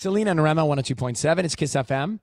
Selena and Rema, 102.7. It's KIIS FM.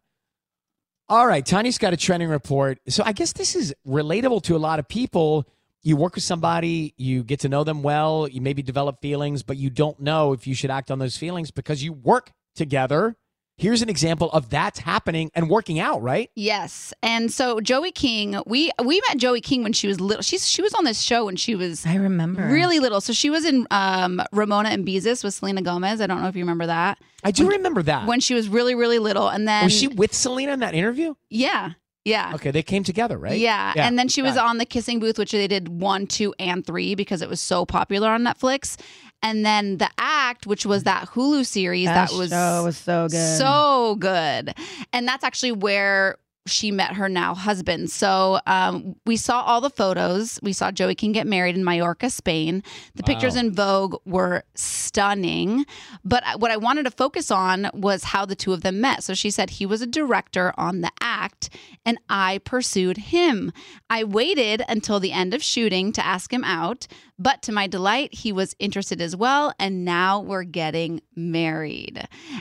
All right, Tanya's got a trending report. So I guess this is relatable to a lot of people. You work with somebody, you get to know them well, you maybe develop feelings, but you don't know if you should act on those feelings because you work together Here's an example of that happening and working out, right? Yes. And so Joey King, we we met Joey King when she was little. She's she was on this show when she was I remember really little. So she was in um, Ramona and Beezus with Selena Gomez. I don't know if you remember that. I do When- remember that. When she was really really little, and then was she with Selena in that interview? Yeah. Yeah. Okay, they came together, right? Yeah. And then she was on the kissing booth, which they did one, two, and three because it was so popular on Netflix. And then the act, which was that Hulu series That that, was was so good. So good. And that's actually where she met her now husband. So um, we saw all the photos. We saw Joey King get married in Mallorca, Spain. The pictures in Vogue were stunning. But what I wanted to focus on was how the two of them met. So she said he was a director on the act, and I pursued him. I waited until the end of shooting to ask him out, but to my delight, he was interested as well. And now we're getting married.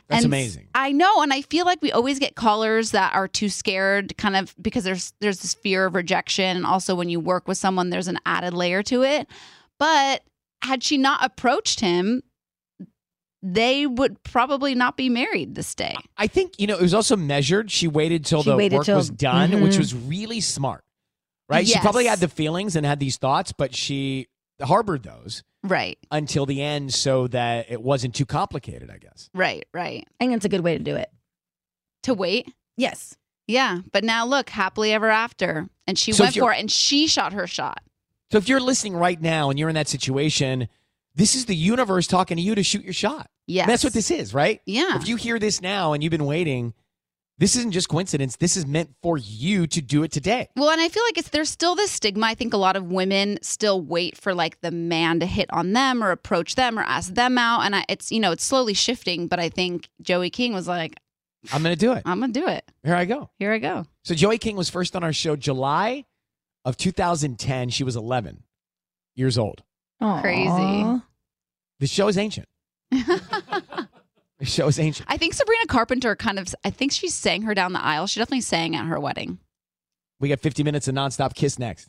That's And amazing. I know, and I feel like we always get callers that are too scared, kind of because there's there's this fear of rejection, and also when you work with someone, there's an added layer to it. But had she not approached him, they would probably not be married this day. I think, you know, it was also measured. She waited till She the waited work till- was done, which Mhm. was really smart. Right? She probably had the feelings and had these thoughts, but she harbored those Right. until the end so that it wasn't too complicated, I guess. Right, right. I think it's a good way to do it. To wait? Yes. Yeah. But now look, happily ever after. And she So went for it and she shot her shot. So if you're listening right now and you're in that situation, this is the universe talking to you to shoot your shot. Yes. That's what this is, right? Yeah. If you hear this now and you've been waiting, this isn't just coincidence. This is meant for you to do it today. Well, and I feel like it's there's still this stigma. I think a lot of women still wait for like the man to hit on them or approach them or ask them out, and I, it's you know it's slowly shifting. But I think Joey King was like, I'm going to do it. I'm gonna do it. Here I go. Here I go. So Joey King was first on our show July of 2010. She was 11 years old. Crazy. The show is ancient. the show is ancient. I think Sabrina Carpenter kind of. I think she sang her down the aisle. She definitely sang at her wedding. We got 50 minutes of nonstop kiss next.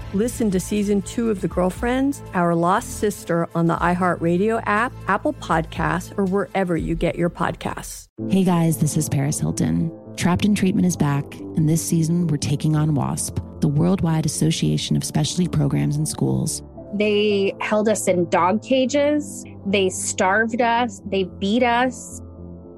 Listen to season two of The Girlfriends, Our Lost Sister on the iHeartRadio app, Apple Podcasts, or wherever you get your podcasts. Hey guys, this is Paris Hilton. Trapped in Treatment is back, and this season we're taking on WASP, the Worldwide Association of Specialty Programs and Schools. They held us in dog cages. They starved us. They beat us.